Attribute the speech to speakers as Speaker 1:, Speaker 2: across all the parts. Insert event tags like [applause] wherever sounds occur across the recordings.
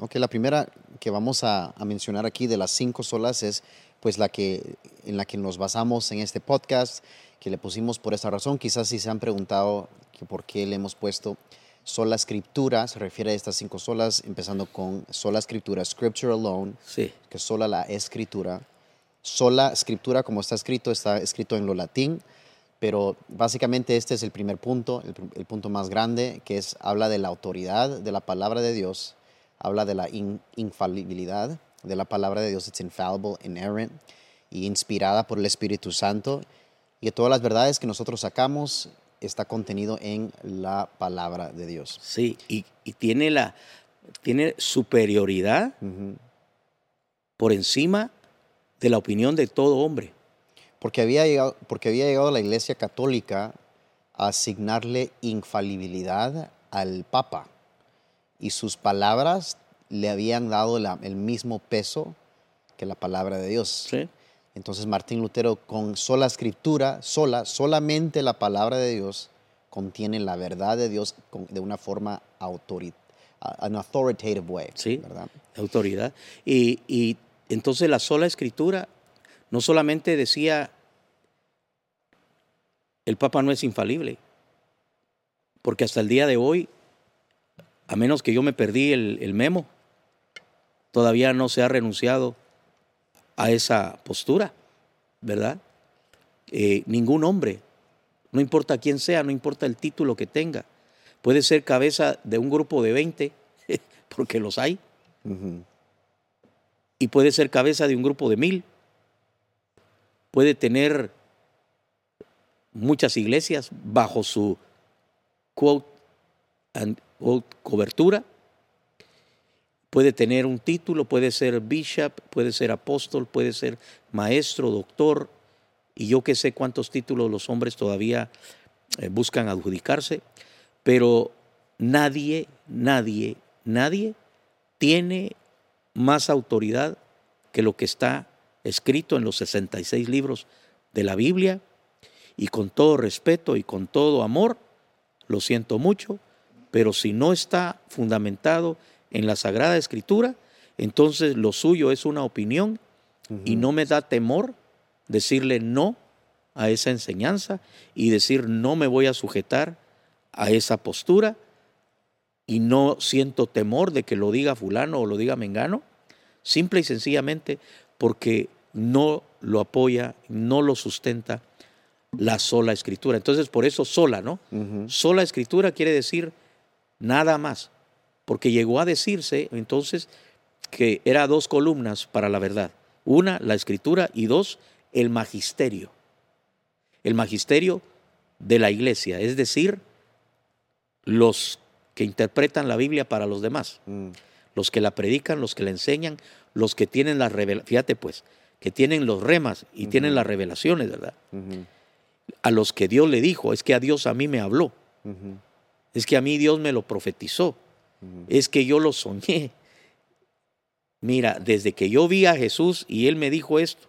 Speaker 1: Ok, la primera que vamos a, a mencionar aquí de las cinco solas es pues la que en la que nos basamos en este podcast, que le pusimos por esa razón. Quizás si se han preguntado que por qué le hemos puesto sola escritura, se refiere a estas cinco solas, empezando con sola escritura, scripture alone,
Speaker 2: Sí.
Speaker 1: que sola la escritura. Sola escritura, como está escrito, está escrito en lo latín, pero básicamente este es el primer punto, el, el punto más grande, que es habla de la autoridad de la palabra de Dios, habla de la in- infalibilidad de la palabra de Dios, it's infallible, inerrant, y inspirada por el Espíritu Santo, y todas las verdades que nosotros sacamos está contenido en la palabra de Dios.
Speaker 2: Sí, y, y tiene la tiene superioridad por encima de la opinión de todo hombre.
Speaker 1: Porque había llegado, porque había llegado la Iglesia Católica a asignarle infalibilidad al Papa y sus palabras le habían dado la- el mismo peso que la palabra de Dios.
Speaker 2: Sí.
Speaker 1: Entonces Martín Lutero con sola escritura, sola, solamente la palabra de Dios contiene la verdad de Dios con- de una forma autoritaria, an authoritative way,
Speaker 2: Sí.
Speaker 1: ¿verdad?
Speaker 2: autoridad. Y, y entonces la sola escritura no solamente decía, el Papa no es infalible, porque hasta el día de hoy, a menos que yo me perdí el, el memo, todavía no se ha renunciado a esa postura, ¿verdad? Eh, ningún hombre, no importa quién sea, no importa el título que tenga, puede ser cabeza de un grupo de 20, [laughs] porque los hay, y puede ser cabeza de un grupo de mil. Puede tener muchas iglesias bajo su quote, quote, cobertura. Puede tener un título, puede ser bishop, puede ser apóstol, puede ser maestro, doctor, y yo que sé cuántos títulos los hombres todavía eh, buscan adjudicarse, pero nadie, nadie, nadie tiene más autoridad que lo que está escrito en los 66 libros de la Biblia. Y con todo respeto y con todo amor, lo siento mucho, pero si no está fundamentado en la Sagrada Escritura, entonces lo suyo es una opinión y no me da temor decirle no a esa enseñanza y decir no me voy a sujetar a esa postura y no siento temor de que lo diga fulano o lo diga mengano, simple y sencillamente porque no lo apoya, no lo sustenta la sola escritura. Entonces, por eso sola, ¿no? Sola escritura quiere decir nada más, porque llegó a decirse entonces que era dos columnas para la verdad. Una, la escritura, y dos, el magisterio. El magisterio de la iglesia, es decir, los que interpretan la Biblia para los demás,
Speaker 1: Mm.
Speaker 2: los que la predican, los que la enseñan, los que tienen las revelaciones, fíjate pues, que tienen los remas y tienen las revelaciones, ¿verdad? A los que Dios le dijo, es que a Dios a mí me habló. Es que a mí Dios me lo profetizó, es que yo lo soñé. Mira, desde que yo vi a Jesús y Él me dijo esto,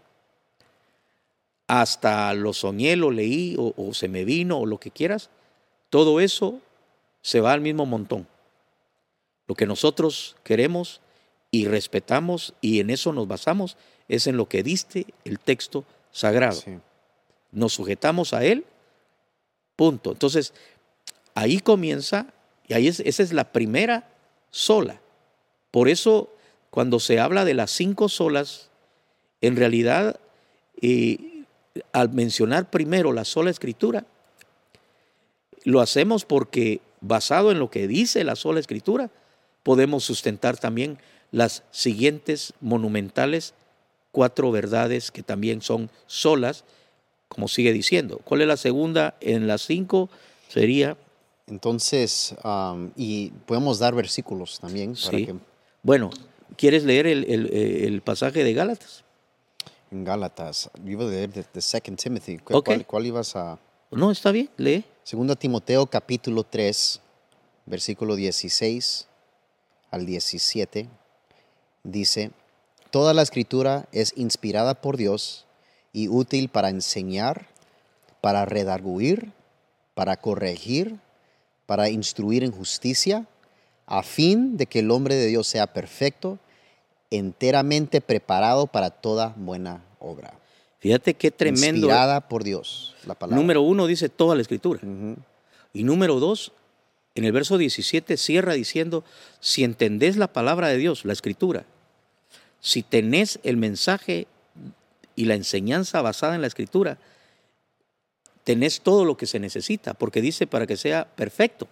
Speaker 2: hasta lo soñé, lo leí o, o se me vino o lo que quieras, todo eso se va al mismo montón. Lo que nosotros queremos y respetamos y en eso nos basamos es en lo que diste el texto sagrado
Speaker 1: Sí.
Speaker 2: nos sujetamos a Él, punto. Entonces, ahí comienza, y ahí es, esa es la primera sola. Por eso, cuando se habla de las cinco solas, en realidad, eh, al mencionar primero la sola escritura, lo hacemos porque basado en lo que dice la sola escritura, podemos sustentar también las siguientes monumentales cuatro verdades que también son solas, como sigue diciendo. ¿Cuál es la segunda? En las cinco sería,
Speaker 1: Entonces, y podemos dar versículos también para
Speaker 2: Sí.
Speaker 1: que
Speaker 2: bueno, ¿quieres leer el, el- el pasaje de Gálatas?
Speaker 1: en Gálatas, yo iba a leer de, de 2 Timothy. ¿Cu-
Speaker 2: Ok.
Speaker 1: ¿Cuál, cuál ibas a...?
Speaker 2: No, está bien, lee.
Speaker 1: 2 Timoteo capítulo 3, versículo 16 al 17, dice, Toda la escritura es inspirada por Dios y útil para enseñar, para redarguir, para corregir, para instruir en justicia, a fin de que el hombre de Dios sea perfecto, enteramente preparado para toda buena obra.
Speaker 2: Fíjate qué tremendo.
Speaker 1: Inspirada por Dios, la palabra.
Speaker 2: Número uno dice toda la escritura. Y número dos, en el verso 17 cierra diciendo, si entendés la palabra de Dios, la escritura, si tenés el mensaje y la enseñanza basada en la escritura, tenés todo lo que se necesita, porque dice para que sea perfecto,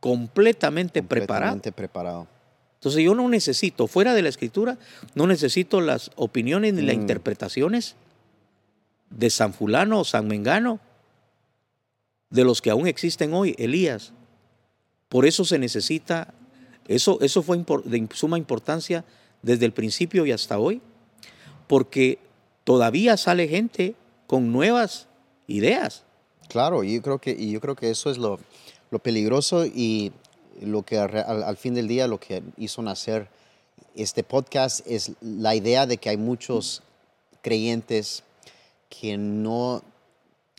Speaker 2: completamente preparado.
Speaker 1: Completamente preparado.
Speaker 2: Entonces yo no necesito, fuera de la escritura, no necesito las opiniones ni las
Speaker 1: Mm.
Speaker 2: interpretaciones de San Fulano o San Mengano, de los que aún existen hoy, Elías. Por eso se necesita, eso, eso fue de suma importancia desde el principio y hasta hoy, porque todavía sale gente con nuevas ideas.
Speaker 1: Claro, yo creo que, yo creo que eso es lo, lo peligroso y lo que al, fin del día lo que hizo nacer este podcast es la idea de que hay muchos creyentes que no...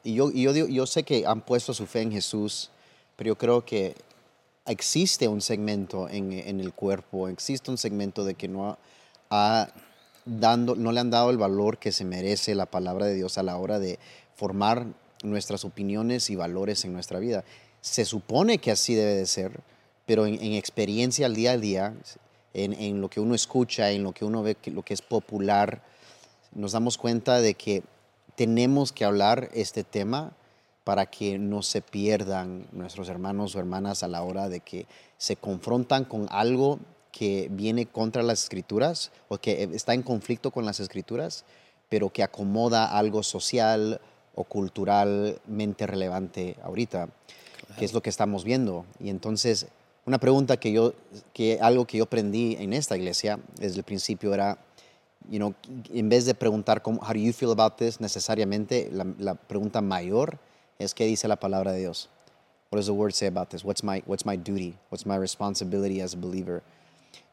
Speaker 1: Y yo, yo, yo sé que han puesto su fe en Jesús, pero yo creo que existe un segmento en, en el cuerpo, existe un segmento de que no, ha dando, no le han dado el valor que se merece la palabra de Dios a la hora de formar nuestras opiniones y valores en nuestra vida. Se supone que así debe de ser, pero en, en experiencia al día a día, en, lo que uno escucha, en lo que uno ve, lo que es popular, nos damos cuenta de que tenemos que hablar este tema para que no se pierdan nuestros hermanos o hermanas a la hora de que se confrontan con algo que viene contra las escrituras o que está en conflicto con las escrituras, pero que acomoda algo social o culturalmente relevante ahorita, que es lo que estamos viendo. Y entonces, una pregunta que yo, que algo que yo aprendí en esta iglesia desde el principio era, you know, en vez de preguntar cómo, how do you feel about this, necesariamente la, la pregunta mayor es qué dice la palabra de Dios. What does the word say about this? What's my, what's my duty? What's my responsibility as a believer?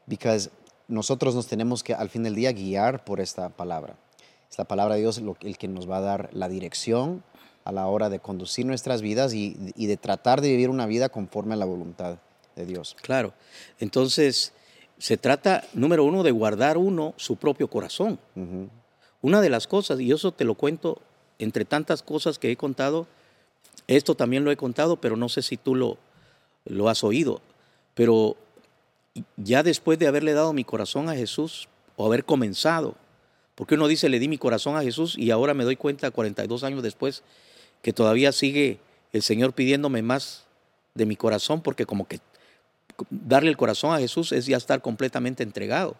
Speaker 1: Because nosotros nos tenemos que al fin del día guiar por esta palabra. Es la palabra de Dios lo- el que nos va a dar la dirección a la hora de conducir nuestras vidas y, y de tratar de vivir una vida conforme a la voluntad de Dios.
Speaker 2: Claro. Entonces, se trata, número uno, de guardar uno su propio corazón. Una de las cosas, y eso te lo cuento entre tantas cosas que he contado, esto también lo he contado, pero no sé si tú lo, lo has oído, pero ya después de haberle dado mi corazón a Jesús, o haber comenzado, porque uno dice, le di mi corazón a Jesús y ahora me doy cuenta, 42 años después, que todavía sigue el Señor pidiéndome más de mi corazón, porque como que darle el corazón a Jesús es ya estar completamente entregado.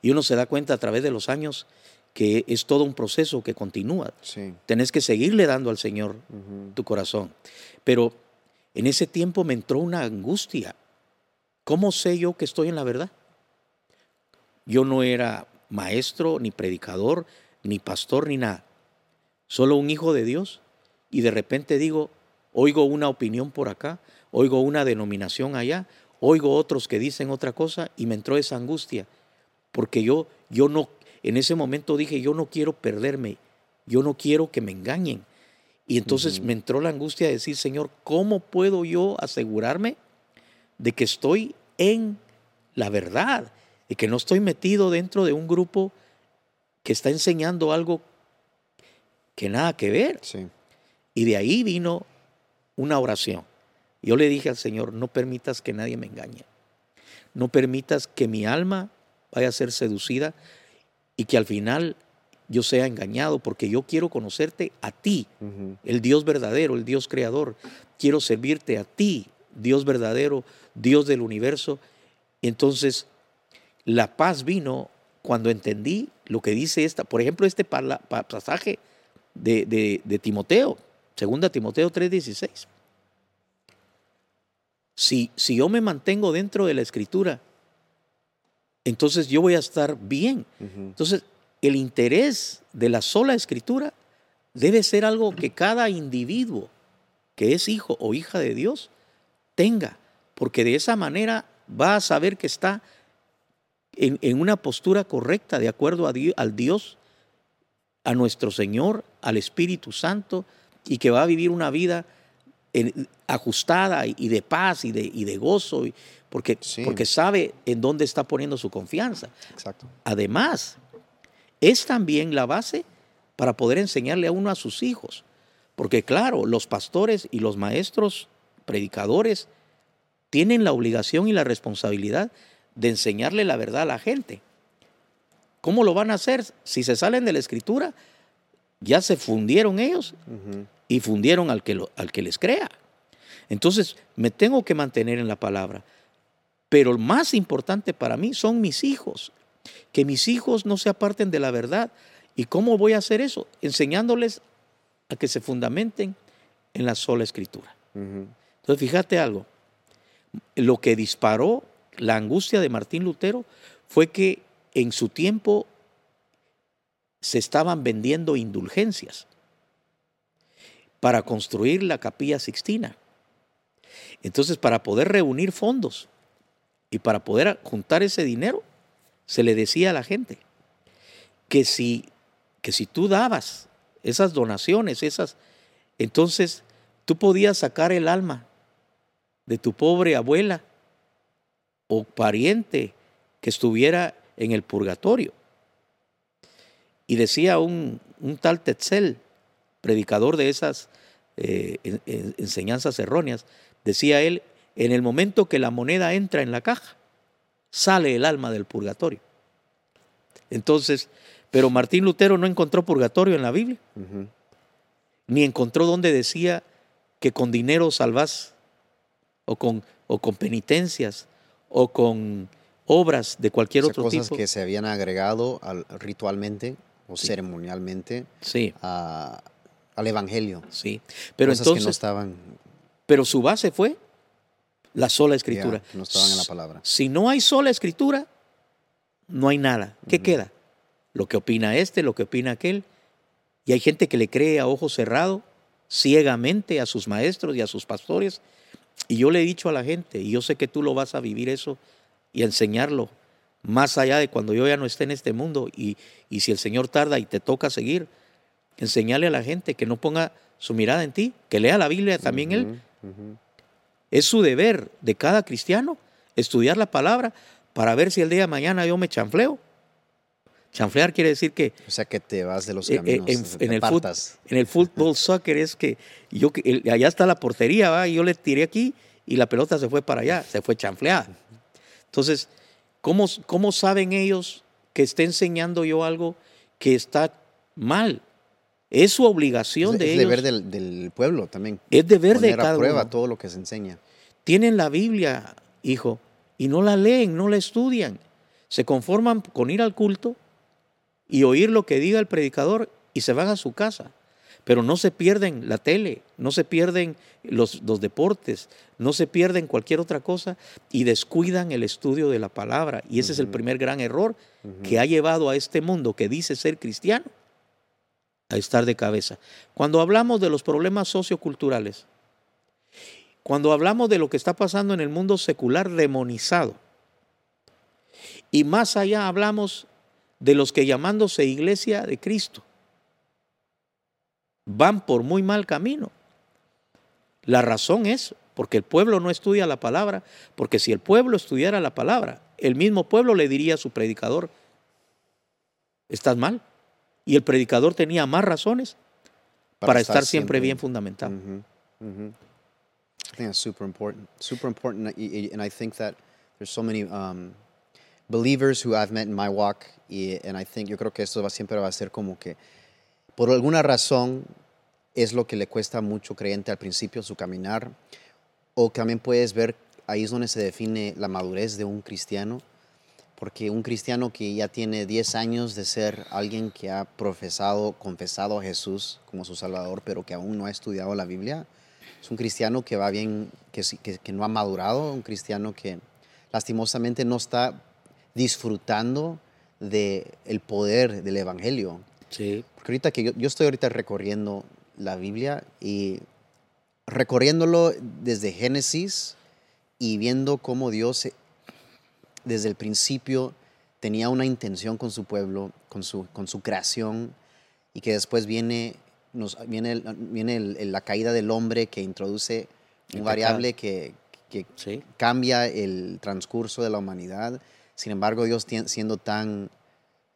Speaker 2: Y uno se da cuenta a través de los años que es todo un proceso que continúa.
Speaker 1: Sí.
Speaker 2: Tenés que seguirle dando al Señor tu corazón. Pero en ese tiempo me entró una angustia. ¿Cómo sé yo que estoy en la verdad? Yo no era maestro, ni predicador, ni pastor, ni nada. Solo un hijo de Dios. Y de repente digo, oigo una opinión por acá, oigo una denominación allá, oigo otros que dicen otra cosa y me entró esa angustia. Porque yo, yo no, en ese momento dije, yo no quiero perderme, yo no quiero que me engañen. Y entonces me entró la angustia de decir, Señor, ¿cómo puedo yo asegurarme de que estoy en la verdad? Y que no estoy metido dentro de un grupo que está enseñando algo que nada que ver.
Speaker 1: Sí.
Speaker 2: Y de ahí vino una oración. Yo le dije al Señor, no permitas que nadie me engañe. No permitas que mi alma vaya a ser seducida y que al final yo sea engañado, porque yo quiero conocerte a ti, el Dios verdadero, el Dios creador. Quiero servirte a ti, Dios verdadero, Dios del universo. Entonces, la paz vino cuando entendí lo que dice esta, por ejemplo, este pasaje de, de- de Timoteo, segunda Timoteo 3:16. Si, si yo me mantengo dentro de la escritura, entonces yo voy a estar bien. Entonces, el interés de la sola escritura debe ser algo que cada individuo que es hijo o hija de Dios tenga, porque de esa manera va a saber que está en, en una postura correcta, de acuerdo a Di- al Dios, a nuestro Señor, al Espíritu Santo, y que va a vivir una vida en- ajustada y, y de paz y de, y de gozo, y- porque,
Speaker 1: Sí.
Speaker 2: porque sabe en dónde está poniendo su confianza.
Speaker 1: Exacto.
Speaker 2: Además, es también la base para poder enseñarle a uno a sus hijos. Porque claro, los pastores y los maestros, predicadores, tienen la obligación y la responsabilidad de enseñarle la verdad a la gente. ¿Cómo lo van a hacer? Si se salen de la escritura, ya se fundieron ellos y fundieron al que, lo- al que les crea. Entonces, me tengo que mantener en la palabra. Pero lo más importante para mí son mis hijos. Que mis hijos no se aparten de la verdad. ¿Y cómo voy a hacer eso? Enseñándoles a que se fundamenten en la sola escritura. Entonces, fíjate algo. Lo que disparó la angustia de Martín Lutero fue que en su tiempo se estaban vendiendo indulgencias para construir la capilla sixtina. Entonces, para poder reunir fondos y para poder juntar ese dinero, se le decía a la gente que si, que si tú dabas esas donaciones, esas, entonces tú podías sacar el alma de tu pobre abuela o pariente que estuviera en el purgatorio. Y decía un, un tal Tetzel, predicador de esas eh, en- en- enseñanzas erróneas, decía él, en el momento que la moneda entra en la caja, sale el alma del purgatorio. Entonces, pero Martín Lutero no encontró purgatorio en la Biblia, ni encontró donde decía que con dinero salvás, o con, o con penitencias, o con obras de cualquier
Speaker 1: O sea,
Speaker 2: otro
Speaker 1: cosas
Speaker 2: tipo.
Speaker 1: que se habían agregado al- ritualmente o
Speaker 2: Sí.
Speaker 1: ceremonialmente
Speaker 2: Sí,
Speaker 1: a- al evangelio.
Speaker 2: sí. Pero
Speaker 1: cosas que no
Speaker 2: entonces,
Speaker 1: estaban,
Speaker 2: pero su base fue la sola escritura.
Speaker 1: no estaban en la palabra.
Speaker 2: Si no hay sola escritura, no hay nada. ¿Qué queda? Lo que opina este, lo que opina aquel. Y hay gente que le cree a ojo cerrado, ciegamente a sus maestros y a sus pastores. Y yo le he dicho a la gente, y yo sé que tú lo vas a vivir eso y a enseñarlo más allá de cuando yo ya no esté en este mundo. Y, y si el Señor tarda y te toca seguir, enseñarle a la gente que no ponga su mirada en ti, que lea la Biblia también él. Es su deber de cada cristiano estudiar la palabra para ver si el día de mañana yo me chanfleo. Chanflear quiere decir que
Speaker 1: O sea, que te vas de los
Speaker 2: eh, eh,
Speaker 1: caminos,
Speaker 2: en, en el
Speaker 1: apartas.
Speaker 2: en el fútbol [laughs] soccer es que yo el- allá está la portería, ¿va? y yo le tiré aquí y la pelota se fue para allá, se fue chanfleada. Entonces, ¿cómo, cómo saben ellos que esté enseñando yo algo que está mal? Es su obligación
Speaker 1: Es,
Speaker 2: de
Speaker 1: es
Speaker 2: ellos.
Speaker 1: deber del, del pueblo también.
Speaker 2: es deber de
Speaker 1: poner
Speaker 2: cada
Speaker 1: a prueba
Speaker 2: uno.
Speaker 1: todo lo que se enseña.
Speaker 2: tienen la Biblia, hijo, y no la leen, no la estudian. Se conforman con ir al culto y oír lo que diga el predicador y se van a su casa. Pero no se pierden la tele, no se pierden los, los deportes, no se pierden cualquier otra cosa y descuidan el estudio de la palabra. Y ese es el primer gran error que ha llevado a este mundo que dice ser cristiano a estar de cabeza. Cuando hablamos de los problemas socioculturales, cuando hablamos de lo que está pasando en el mundo secular demonizado, y más allá hablamos de los que llamándose iglesia de Cristo van por muy mal camino. La razón es porque el pueblo no estudia la palabra, porque si el pueblo estudiara la palabra, el mismo pueblo le diría a su predicador, estás mal. Y el predicador tenía más razones para, estar, siempre, bien fundamentado.
Speaker 1: I think that's super important. Super important, and I think that there's so many um, believers who I've met in my walk, y, and I think yo creo que esto va, siempre va a ser como que por alguna razón es lo que le cuesta mucho creyente al principio su caminar, o también puedes ver ahí es donde se define la madurez de un cristiano, porque un cristiano que ya tiene 10 años de ser alguien que ha profesado, confesado a Jesús como su Salvador, pero que aún no ha estudiado la Biblia, es un cristiano que va bien, que, que, que no ha madurado, un cristiano que lastimosamente no está disfrutando del el poder del Evangelio.
Speaker 2: Sí.
Speaker 1: Porque ahorita que yo, yo estoy ahorita recorriendo la Biblia y recorriéndolo desde Génesis y viendo cómo Dios eh, desde el principio tenía una intención con su pueblo, con su, con su creación y que después viene nos, viene, viene el- la caída del hombre que introduce un variable que, que
Speaker 2: Sí.
Speaker 1: cambia el transcurso de la humanidad. Sin embargo, Dios siendo tan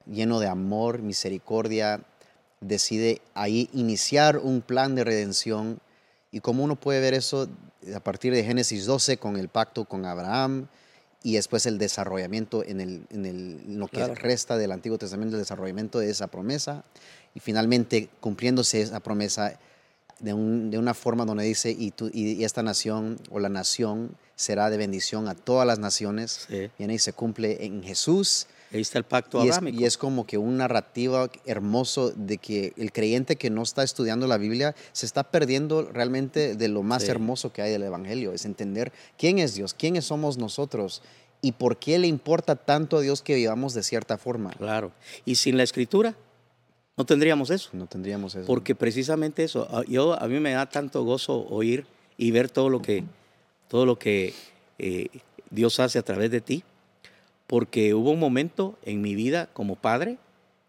Speaker 1: lleno de amor, misericordia, decide ahí iniciar un plan de redención. Y como uno puede ver eso a partir de Génesis 12 con el pacto con Abraham y después el desarrollamiento en, el, en, el- en lo que
Speaker 2: Claro.
Speaker 1: resta del Antiguo Testamento, el desarrollamiento de esa promesa y finalmente cumpliéndose esa promesa de, un- de una forma donde dice, y, tú- y- y esta nación o la nación será de bendición a todas las naciones.
Speaker 2: Sí.
Speaker 1: Viene y se cumple en Jesús.
Speaker 2: Ahí está el pacto
Speaker 1: Y es, y es como que un narrativa hermoso de que el creyente que no está estudiando la Biblia se está perdiendo realmente de lo más
Speaker 2: Sí.
Speaker 1: hermoso que hay del Evangelio. Es entender quién es Dios, quiénes somos nosotros y por qué le importa tanto a Dios que vivamos de cierta forma.
Speaker 2: Claro. Y sin la escritura no tendríamos eso.
Speaker 1: No tendríamos eso.
Speaker 2: Porque precisamente eso, a- yo, a mí me da tanto gozo oír y ver todo lo que, todo lo que eh, Dios hace a través de ti, porque hubo un momento en mi vida como padre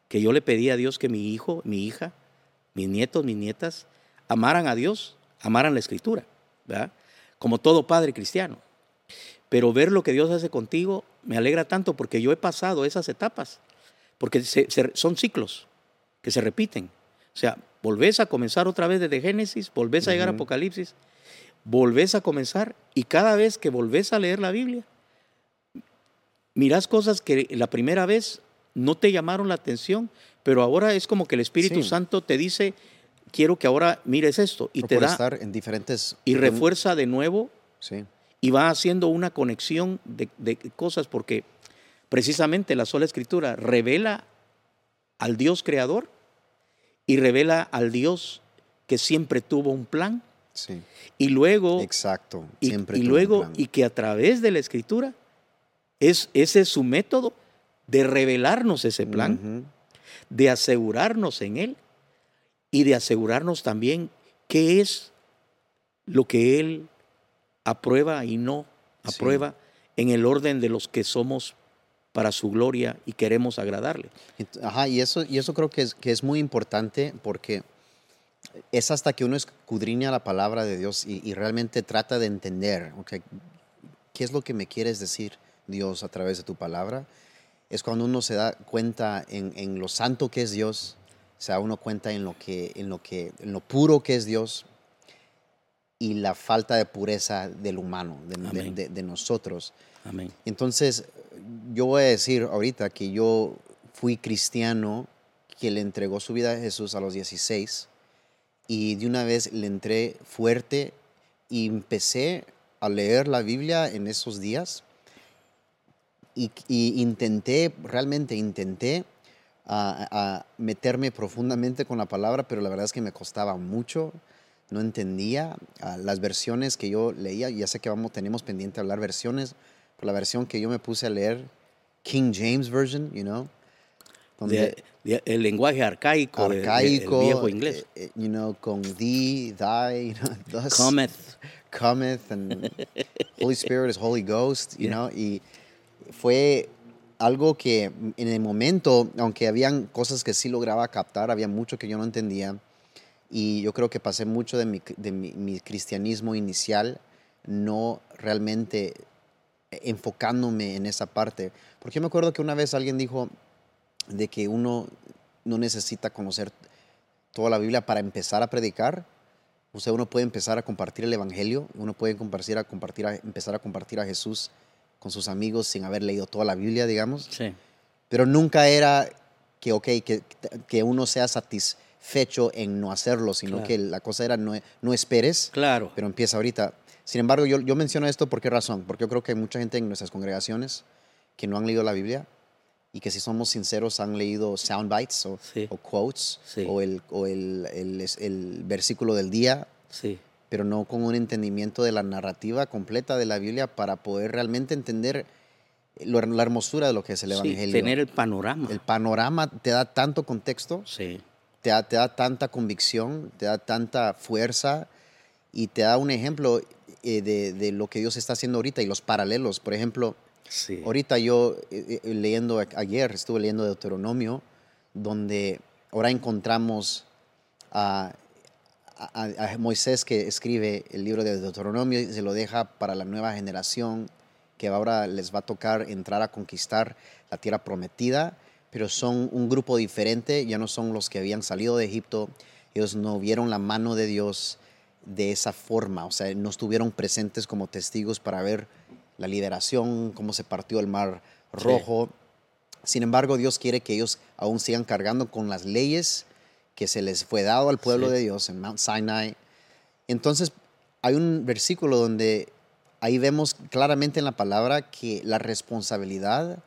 Speaker 2: que yo le pedí a Dios que mi hijo, mi hija, mis nietos, mis nietas, amaran a Dios, amaran la escritura, ¿verdad? Como todo padre cristiano. Pero ver lo que Dios hace contigo me alegra tanto porque yo he pasado esas etapas, porque se- se- son ciclos que se repiten. O sea, volvés a comenzar otra vez desde Génesis, volvés a llegar a. Apocalipsis, volvés a comenzar y cada vez que volvés a leer la Biblia, mirás cosas que la primera vez no te llamaron la atención, pero ahora es como que el Espíritu
Speaker 1: Sí.
Speaker 2: Santo te dice, quiero que ahora mires esto y te da
Speaker 1: estar en diferentes...
Speaker 2: y refuerza de nuevo
Speaker 1: Sí.
Speaker 2: y va haciendo una conexión de, de cosas porque precisamente la sola escritura revela al Dios creador y revela al Dios que siempre tuvo un plan
Speaker 1: Sí.
Speaker 2: y luego
Speaker 1: Exacto.
Speaker 2: y,
Speaker 1: Siempre
Speaker 2: y luego y que a través de la escritura es ese es su método de revelarnos ese plan, de asegurarnos en él y de asegurarnos también qué es lo que él aprueba y no
Speaker 1: Sí.
Speaker 2: aprueba en el orden de los que somos para su gloria y queremos agradarle.
Speaker 1: Ajá, y eso, y eso creo que es, que es muy importante porque es hasta que uno escudriña la palabra de Dios y, y realmente trata de entender, ok, ¿qué es lo que me quieres decir Dios a través de tu palabra? Es cuando uno se da cuenta en, en lo santo que es Dios, se da uno cuenta en lo, que, en, lo que, en lo puro que es Dios y la falta de pureza del humano, de- de-
Speaker 2: Amén.
Speaker 1: de- de nosotros.
Speaker 2: Amén.
Speaker 1: Entonces, yo voy a decir ahorita que yo fui cristiano que le entregó su vida a Jesús a los 16 y de una vez le entré fuerte y empecé a leer la Biblia en esos días. Y, intenté, realmente intenté a meterme profundamente con la palabra, pero la verdad es que me costaba mucho, no entendía ah, las versiones que yo leía, ya sé que vamos, tenemos pendiente hablar versiones, pero la versión que yo me puse a leer, King James Version, you know, donde
Speaker 2: De- de- el lenguaje arcaico,
Speaker 1: arcaico,
Speaker 2: del viejo inglés.
Speaker 1: eh, eh, you know, con thee, thy, you know, [laughs] thus
Speaker 2: Cometh.
Speaker 1: cometh and Holy Spirit is Holy Ghost, you
Speaker 2: Yeah.
Speaker 1: know, y fue algo que en el momento, aunque habían cosas que sí lograba captar, había mucho que yo no entendía y yo creo que pasé mucho de mi, de mi, mi cristianismo inicial no realmente enfocándome en esa parte. Porque yo me acuerdo que una vez alguien dijo de que uno no necesita conocer toda la Biblia para empezar a predicar. O sea, uno puede empezar a compartir el Evangelio, uno puede compartir a, compartir a- empezar a compartir a Jesús con sus amigos sin haber leído toda la Biblia, digamos.
Speaker 2: Sí.
Speaker 1: Pero nunca era que, ok, que, que uno sea satisfecho en no hacerlo, sino
Speaker 2: Claro.
Speaker 1: que la cosa era no, no esperes,
Speaker 2: Claro.
Speaker 1: pero empieza ahorita. Sin embargo, yo, yo menciono esto por qué razón, porque yo creo que hay mucha gente en nuestras congregaciones que no han leído la Biblia y que si somos sinceros han leído sound bites o,
Speaker 2: Sí.
Speaker 1: o quotes
Speaker 2: Sí.
Speaker 1: o, el, o el, el- el versículo del día,
Speaker 2: Sí.
Speaker 1: pero no con un entendimiento de la narrativa completa de la Biblia para poder realmente entender lo- la hermosura de lo que es el Evangelio.
Speaker 2: tener el panorama.
Speaker 1: El panorama te da tanto contexto, te da, te da tanta convicción, te da tanta fuerza y te da un ejemplo eh, de, de lo que Dios está haciendo ahorita y los paralelos. Por ejemplo,
Speaker 2: Sí.
Speaker 1: ahorita yo eh, eh, leyendo a- ayer, estuve leyendo Deuteronomio, donde ahora encontramos a- a Moisés que escribe el libro de Deuteronomio y se lo deja para la nueva generación que ahora les va a tocar entrar a conquistar la tierra prometida, pero son un grupo diferente, ya no son los que habían salido de Egipto, ellos no vieron la mano de Dios de esa forma, o sea, no estuvieron presentes como testigos para ver la liberación, cómo se partió el mar
Speaker 2: Sí.
Speaker 1: rojo. Sin embargo, Dios quiere que ellos aún sigan cargando con las leyes que se les fue dado al pueblo
Speaker 2: Sí.
Speaker 1: de Dios en Mount Sinai. Entonces, hay un versículo donde ahí vemos claramente en la palabra que la responsabilidad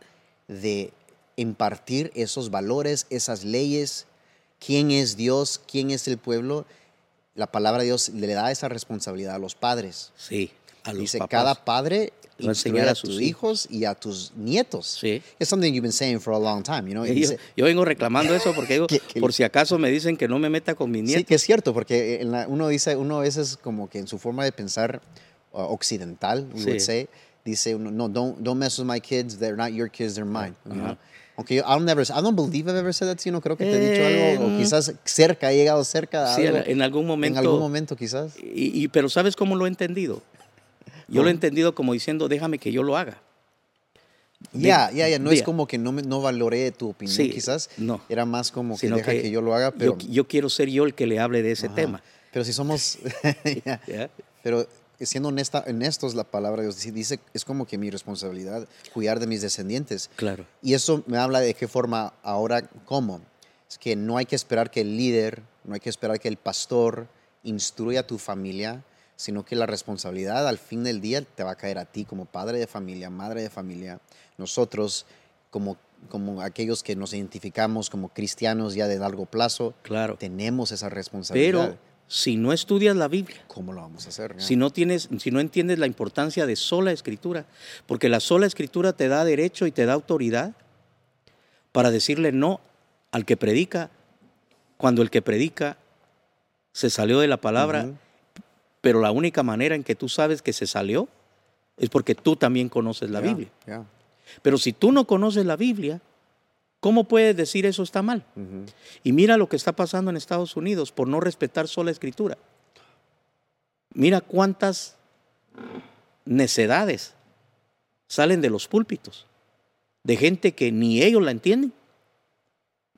Speaker 1: de impartir esos valores, esas leyes, quién es Dios, quién es el pueblo, la palabra de Dios le da esa responsabilidad a los padres.
Speaker 2: Sí, a los
Speaker 1: Dice,
Speaker 2: papás.
Speaker 1: cada padre
Speaker 2: A
Speaker 1: instruye
Speaker 2: enseñar
Speaker 1: a,
Speaker 2: a sus
Speaker 1: tus hijos y a tus nietos.
Speaker 2: Sí.
Speaker 1: It's something you've been saying for a long time, you know.
Speaker 2: Yo, yo vengo reclamando eso porque digo, [laughs]
Speaker 1: Que- que-
Speaker 2: por si acaso me dicen que no me meta con mis
Speaker 1: Sí,
Speaker 2: nietos.
Speaker 1: que es cierto, porque en la- uno dice, uno a veces como que en su forma de pensar uh, occidental, we would
Speaker 2: Sí.
Speaker 1: say, dice uno, no, don't, don't mess with my kids, they're not your kids, they're mine. you know? Aunque yo, I'll never, I don't believe I've ever said that to you, no creo que te he dicho
Speaker 2: Eh,
Speaker 1: algo, o
Speaker 2: mm.
Speaker 1: quizás cerca, he llegado cerca a
Speaker 2: Sí,
Speaker 1: algo,
Speaker 2: en, en algún momento.
Speaker 1: en algún momento quizás.
Speaker 2: Y, y- pero ¿sabes cómo lo he entendido? Yo lo he entendido como diciendo, déjame que yo lo haga.
Speaker 1: Ya, ya, ya, no es como que no, me- no valoré tu opinión
Speaker 2: Sí,
Speaker 1: quizás,
Speaker 2: no.
Speaker 1: era más como que
Speaker 2: Sino
Speaker 1: deja que, yo lo haga, pero...
Speaker 2: yo, yo quiero ser yo el que le hable de ese
Speaker 1: Ajá.
Speaker 2: tema.
Speaker 1: Pero si somos... [laughs] ¿ya? Pero siendo honesta, honestos, la palabra de Dios dice, es como que mi responsabilidad cuidar de mis descendientes.
Speaker 2: Claro.
Speaker 1: Y eso me habla de qué forma ahora, cómo. Es que no hay que esperar que el líder, no hay que esperar que el pastor instruya a tu familia, sino que la responsabilidad al fin del día te va a caer a ti como padre de familia, madre de familia. Nosotros, como, como aquellos que nos identificamos como cristianos ya de largo plazo,
Speaker 2: Claro.
Speaker 1: tenemos esa responsabilidad.
Speaker 2: Pero si no estudias la Biblia,
Speaker 1: ¿Cómo lo vamos a hacer?
Speaker 2: si no tienes, si no entiendes la importancia de sola escritura, porque la sola escritura te da derecho y te da autoridad para decirle no al que predica, cuando el que predica se salió de la palabra. Pero la única manera en que tú sabes que se salió es porque tú también conoces la Biblia. Pero si tú no conoces la Biblia, ¿cómo puedes decir eso está mal? Y mira lo que está pasando en Estados Unidos por no respetar sola escritura. Mira cuántas necedades salen de los púlpitos, de gente que ni ellos la entienden,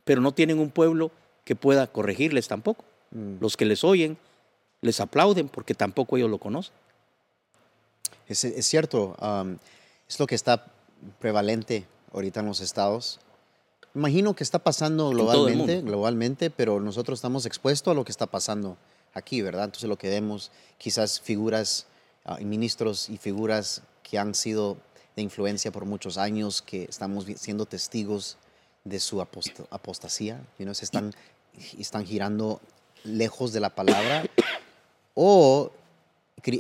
Speaker 2: pero no tienen un pueblo que pueda corregirles tampoco.
Speaker 1: Mm.
Speaker 2: Los que les oyen les aplauden porque tampoco ellos lo conocen.
Speaker 1: Es, es cierto, am, es lo que está prevalente ahorita en los estados. Imagino que está pasando globalmente, globalmente, pero nosotros estamos expuestos a lo que está pasando aquí, ¿verdad? Entonces lo que vemos, quizás figuras, y ministros y figuras que han sido de influencia por muchos años, que estamos siendo testigos de su apost- apostasía, you know, se están, están girando lejos de la palabra, o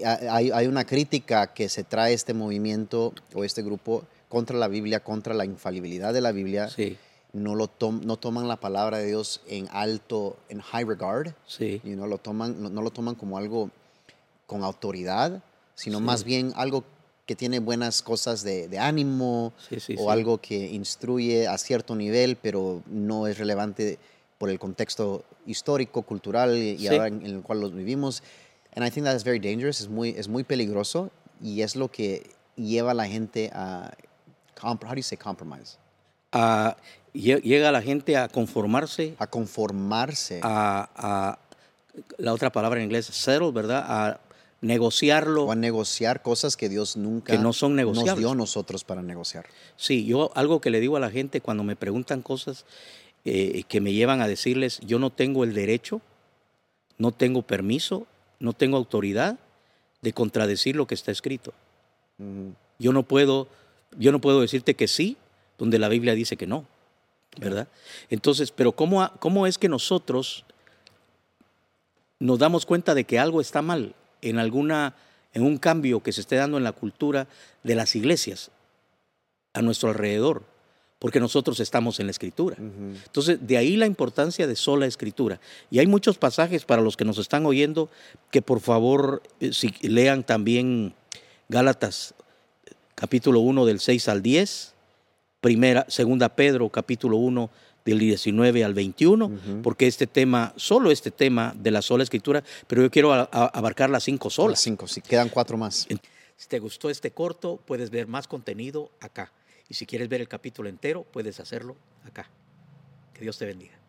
Speaker 1: hay, hay una crítica que se trae este movimiento o este grupo contra la Biblia, contra la infalibilidad de la Biblia.
Speaker 2: Sí,
Speaker 1: No, lo tom- no toman la palabra de Dios en alto, en high regard,
Speaker 2: sí,
Speaker 1: y no lo toman, no, no lo toman como algo con autoridad, sino
Speaker 2: Sí.
Speaker 1: más bien algo que tiene buenas cosas de, de ánimo o algo que instruye a cierto nivel, pero no es relevante por el contexto histórico, cultural y ahora en, en el cual los vivimos. And I think that is very dangerous, es muy, es muy peligroso y es lo que lleva a la gente a, how do you say compromise?
Speaker 2: A- lle- llega la gente a conformarse
Speaker 1: A conformarse.
Speaker 2: a, a- la otra palabra en inglés, settle, ¿verdad? A negociarlo.
Speaker 1: o a negociar cosas que Dios nunca
Speaker 2: Que no son
Speaker 1: nos
Speaker 2: negociables.
Speaker 1: dio a nosotros para negociar.
Speaker 2: Sí, yo algo que le digo a la gente cuando me preguntan cosas eh, que me llevan a decirles, yo no tengo el derecho, no tengo permiso, no tengo autoridad de contradecir lo que está escrito. Yo no puedo, yo no puedo decirte que sí, donde la Biblia dice que no, ¿verdad? Entonces, pero ¿cómo, cómo es que nosotros nos damos cuenta de que algo está mal en alguna, en un cambio que se esté dando en la cultura de las iglesias a nuestro alrededor? porque nosotros estamos en la escritura. Entonces, de ahí la importancia de sola escritura. Y hay muchos pasajes para los que nos están oyendo que por favor eh, si lean también Gálatas capítulo 1 del 6 al 10, primera, segunda Pedro capítulo 1 del 19 al 21, porque este tema, solo este tema de la sola escritura, pero yo quiero abarcar las cinco solas. Las
Speaker 1: cinco, sí, quedan cuatro más.
Speaker 2: Si te gustó este corto, puedes ver más contenido acá. Y si quieres ver el capítulo entero, puedes hacerlo acá. Que Dios te bendiga.